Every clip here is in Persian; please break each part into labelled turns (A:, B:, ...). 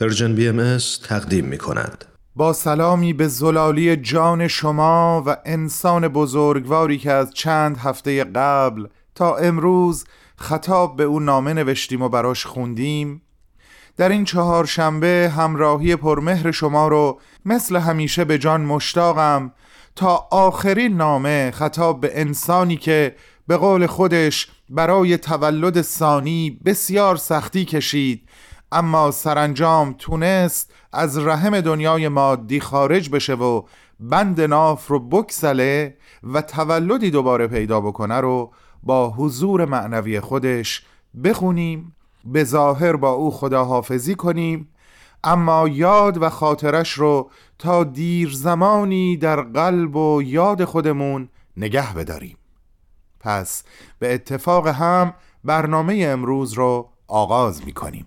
A: Persian BM تقدیم می کند.
B: با سلامی به زلالی جان شما و انسان بزرگواری که از چند هفته قبل تا امروز خطاب به او نامه نوشتیم و براش خوندیم در این چهار شنبه همراهی پرمهر شما رو مثل همیشه به جان مشتاقم تا آخرین نامه خطاب به انسانی که به قول خودش برای تولد ثانی بسیار سختی کشید اما سرانجام تونست از رحم دنیای مادی خارج بشه و بند ناف رو بکسله و تولدی دوباره پیدا بکنه رو با حضور معنوی خودش بخونیم به ظاهر با او خداحافظی کنیم اما یاد و خاطرش رو تا دیر زمانی در قلب و یاد خودمون نگه بداریم. پس به اتفاق هم برنامه امروز رو آغاز می کنیم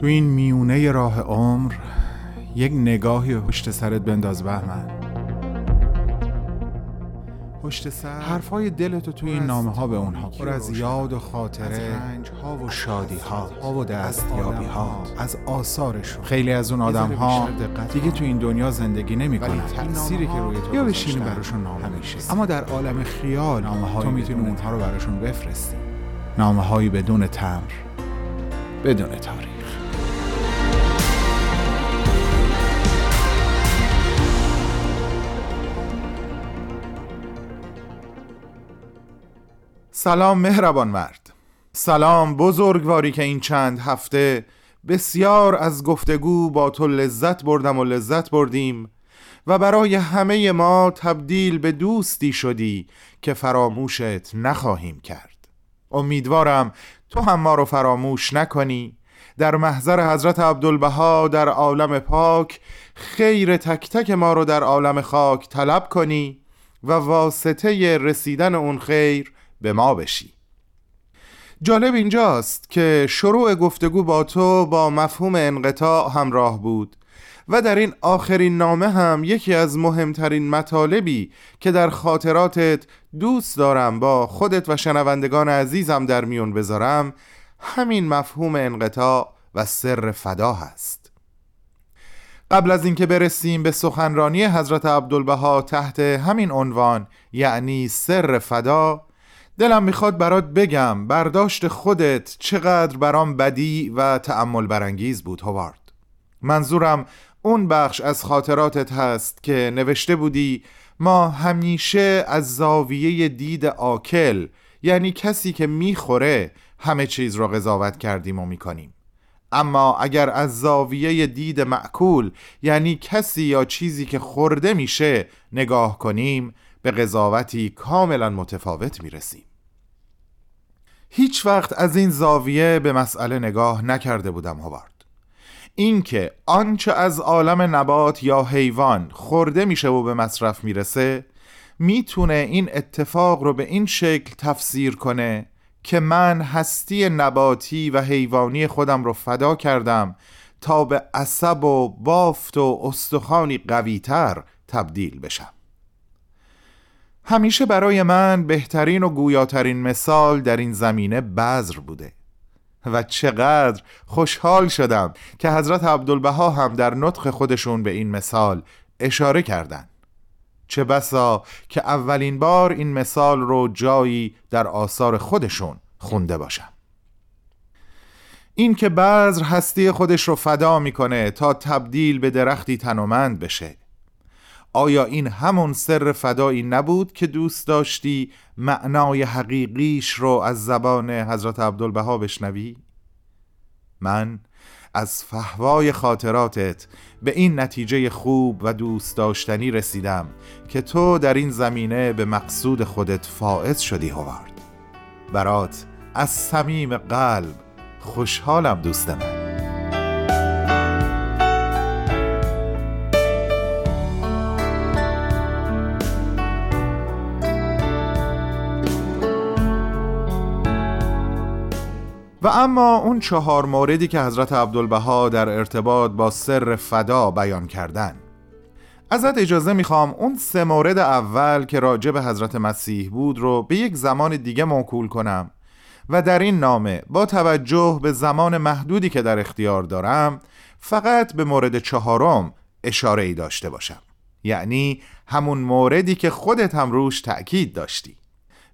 B: تو این میونه راه عمر یک نگاهی پشت سرت بنداز بهمن. پشت سر حرفای دلتو توی این نامه ها به اونها. پر از یاد و خاطره ها و شادی ها ها و دستیابی ها از آثارشون. خیلی از اون آدم ها دیگه تو این دنیا زندگی نمی‌کنن تأثیری که روی تو یا بشینی براشون نامه همیشه اما در عالم خیال نامه تو می‌تونی اونها رو براشون بفرستی. نامه هایی بدون تمر. بدون تاریخ. سلام مهربان مرد. سلام بزرگواری که این چند هفته بسیار از گفتگو با تو لذت بردم و لذت بردیم و برای همه ما تبدیل به دوستی شدی که فراموشت نخواهیم کرد. امیدوارم تو هم ما رو فراموش نکنی. در محضر حضرت عبدالبها در عالم پاک خیر تک تک ما رو در عالم خاک طلب کنی و واسطه رسیدن اون خیر به ما بشی. جالب اینجاست که شروع گفتگو با تو با مفهوم انقطاع همراه بود و در این آخرین نامه هم یکی از مهمترین مطالبی که در خاطراتت دوست دارم با خودت و شنوندگان عزیزم در میون بذارم همین مفهوم انقطاع و سر فدا هست. قبل از اینکه برسیم به سخنرانی حضرت عبدالبها تحت همین عنوان یعنی سر فدا دلم می‌خواد برات بگم برداشت خودت چقدر برام بدی و تأمل برانگیز بود هوارد. منظورم اون بخش از خاطراتت هست که نوشته بودی ما همیشه از زاویه دید آکل یعنی کسی که می‌خوره همه چیز را قضاوت کردیم و می‌کنیم. اما اگر از زاویه دید معکول یعنی کسی یا چیزی که خورده میشه نگاه کنیم به قضاوتی کاملا متفاوت می‌رسیم. هیچ وقت از این زاویه به مسئله نگاه نکرده بودم هاوارد. اینکه آنچه از عالم نبات یا حیوان خورده میشه و به مصرف می‌رسه می‌تونه این اتفاق رو به این شکل تفسیر کنه که من هستی نباتی و حیوانی خودم رو فدا کردم تا به عصب و بافت و استخوانی قویتر تبدیل بشم. همیشه برای من بهترین و گویاترین مثال در این زمینه بذر بوده و چقدر خوشحال شدم که حضرت عبدالبها هم در نطق خودشون به این مثال اشاره کردند. چه بسا که اولین بار این مثال رو جایی در آثار خودشون خونده باشم این که بذر هستی خودش رو فدا می‌کنه تا تبدیل به درختی تنومند بشه آیا این همون سر فدایی نبود که دوست داشتی معنای حقیقیش رو از زبان حضرت عبدالبها بشنوی؟ من از فهوای خاطراتت به این نتیجه خوب و دوست داشتنی رسیدم که تو در این زمینه به مقصود خودت فائز شدی هوارد برات از صمیم قلب خوشحالم دوست من و اما اون چهار موردی که حضرت عبدالبها در ارتباط با سر فدا بیان کردن. ازت اجازه می‌خوام اون سه مورد اول که راجع به حضرت مسیح بود رو به یک زمان دیگه موکول کنم و در این نامه با توجه به زمان محدودی که در اختیار دارم فقط به مورد چهارم اشاره ای داشته باشم. یعنی همون موردی که خودت هم روش تأکید داشتی.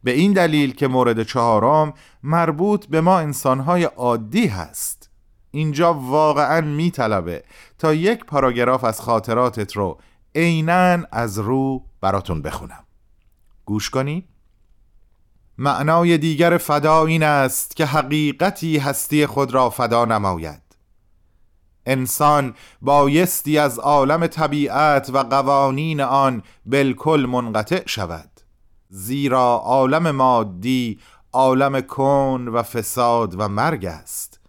B: به این دلیل که مورد چهارم مربوط به ما انسانهای عادی هست. اینجا واقعا میطلبه تا یک پاراگراف از خاطراتت رو عینا از رو براتون بخونم. گوش کنی؟ معنای دیگر فدا این است که حقیقتی هستی خود را فدا نماید. انسان بایستی از عالم طبیعت و قوانین آن بالکل منقطع شود. زیرا عالم مادی عالم کن و فساد و مرگ است.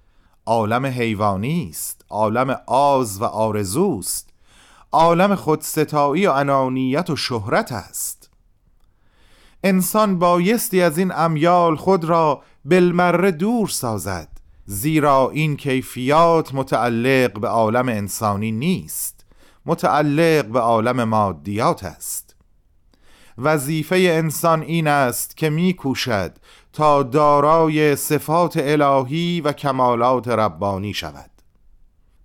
B: عالم حیوانی است عالم آز و آرزوست عالم خودستایی و انانیت و شهرت است. انسان بایستی از این امیال خود را بالمره دور سازد زیرا این کیفیات متعلق به عالم انسانی نیست. متعلق به عالم مادیات است. وظیفه انسان این است که میکوشد تا دارای صفات الهی و کمالات ربانی شود.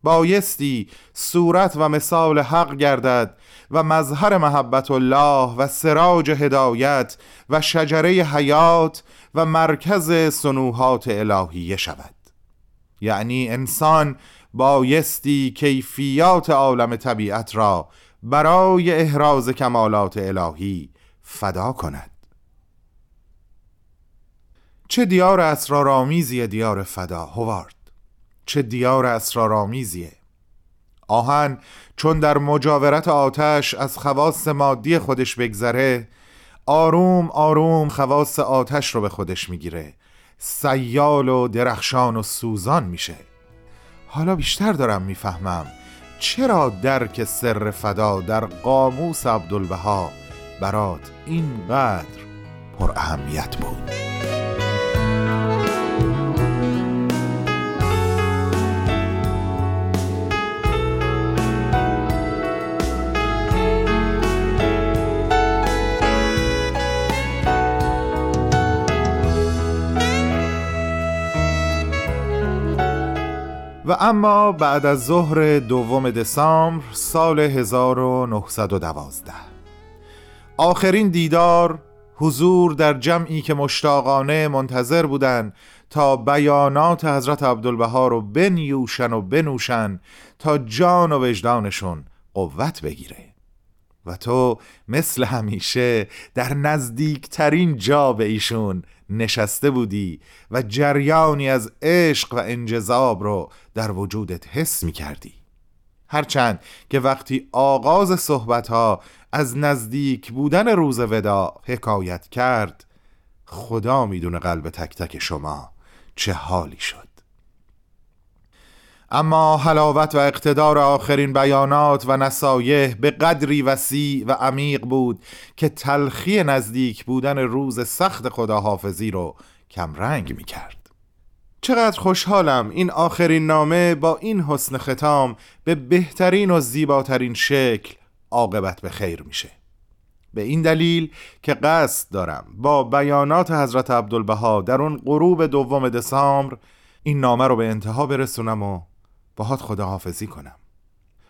B: بایستی صورت و مثال حق گردد و مظهر محبت الله و سراج هدایت و شجره حیات و مرکز سنوحات الهیه شود. یعنی انسان بایستی کیفیات عالم طبیعت را برای احراز کمالات الهی فدا کند. چه دیار اسرارآمیزی دیار فدا هوارد؟ چه دیار اسرارآمیزیه آهن چون در مجاورت آتش از خواص مادی خودش بگذره آروم آروم خواص آتش رو به خودش می‌گیره. سیال و درخشان و سوزان میشه. حالا بیشتر دارم می‌فهمم چرا درک سر فدا در قاموس عبدالبها برات اینقدر پر اهمیت بود. و اما بعد از ظهر دوم دسامبر سال 1912 آخرین دیدار حضور در جمعی که مشتاقانه منتظر بودند تا بیانات حضرت عبدالبها رو بنیوشن و بنوشن تا جان و وجدانشون قوت بگیره. و تو مثل همیشه در نزدیکترین جا به ایشون نشسته بودی و جریانی از عشق و انجذاب رو در وجودت حس می کردی هرچند که وقتی آغاز صحبت ها از نزدیک بودن روز ودا حکایت کرد خدا می‌دونه قلب تک تک شما چه حالی شد. اما حلاوت و اقتدار آخرین بیانات و نصایح به قدری وسیع و عمیق بود که تلخی نزدیک بودن روز سخت خداحافظی رو کمرنگ می کرد چقدر خوشحالم این آخرین نامه با این حسن ختام به بهترین و زیباترین شکل عاقبت به خیر میشه. به این دلیل که قصد دارم با بیانات حضرت عبدالبها در اون غروب دوم دسامبر این نامه رو به انتها برسونم و باهات خداحافظی کنم.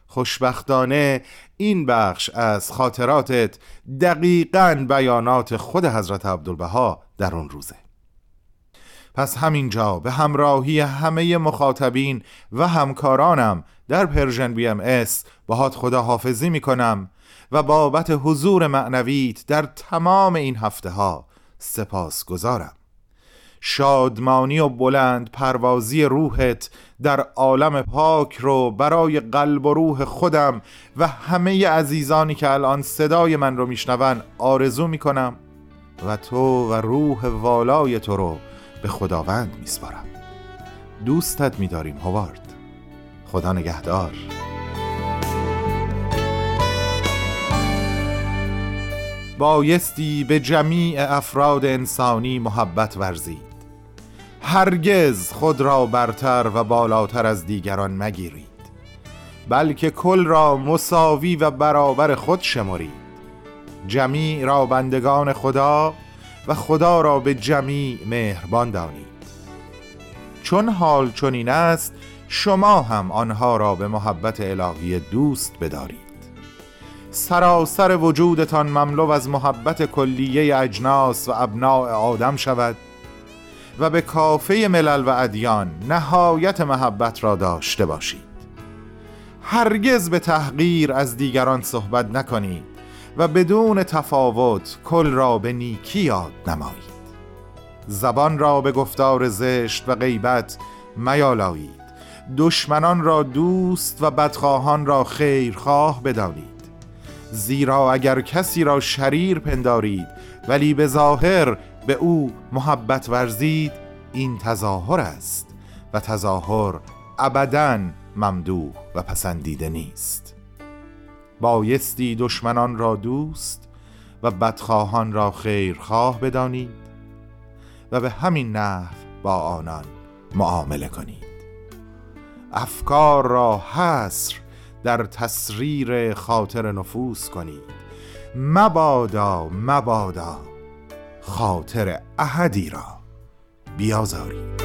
B: خوشبختانه این بخش از خاطراتت دقیقا بیانات خود حضرت عبدالبها در اون روزه. پس همینجا به همراهی همه مخاطبین و همکارانم در Persian BMS باهات خداحافظی می‌کنم و بابت حضور معنویت در تمام این هفته ها سپاس گذارم شادمانی و بلند پروازی روحت در عالم پاک رو برای قلب و روح خودم و همه عزیزانی که الان صدای من رو میشنون آرزو می‌کنم و تو و روح والای تو رو به خداوند میسپارم. دوستت میداریم هوارد. خدا نگهدار. بایستی به جمیع افراد انسانی محبت ورزید. هرگز خود را برتر و بالاتر از دیگران مگیرید بلکه کل را مساوی و برابر خود شمرید. جمیع را بندگان خدا و خدا را به جمیع مهربان دانید. چون حال چنین است شما هم آنها را به محبت الهی دوست بدارید. سراسر وجودتان مملو از محبت کلیه اجناس و ابناع آدم شود و به کافه ملل و ادیان نهایت محبت را داشته باشید. هرگز به تحقیر از دیگران صحبت نکنید. و بدون تفاوت کل را به نیکی یاد نمایید. زبان را به گفتار زشت و غیبت میالایید. دشمنان را دوست و بدخواهان را خیرخواه بدانید. زیرا اگر کسی را شریر پندارید ولی به ظاهر به او محبت ورزید این تظاهر است و تظاهر ابدا ممدوح و پسندیده نیست. بایستی دشمنان را دوست و بدخواهان را خیرخواه بدانید و به همین نحو با آنان معامله کنید. افکار را حصر در تصریر خاطر نفوس کنید. مبادا مبادا خاطر احدی را بیازارید.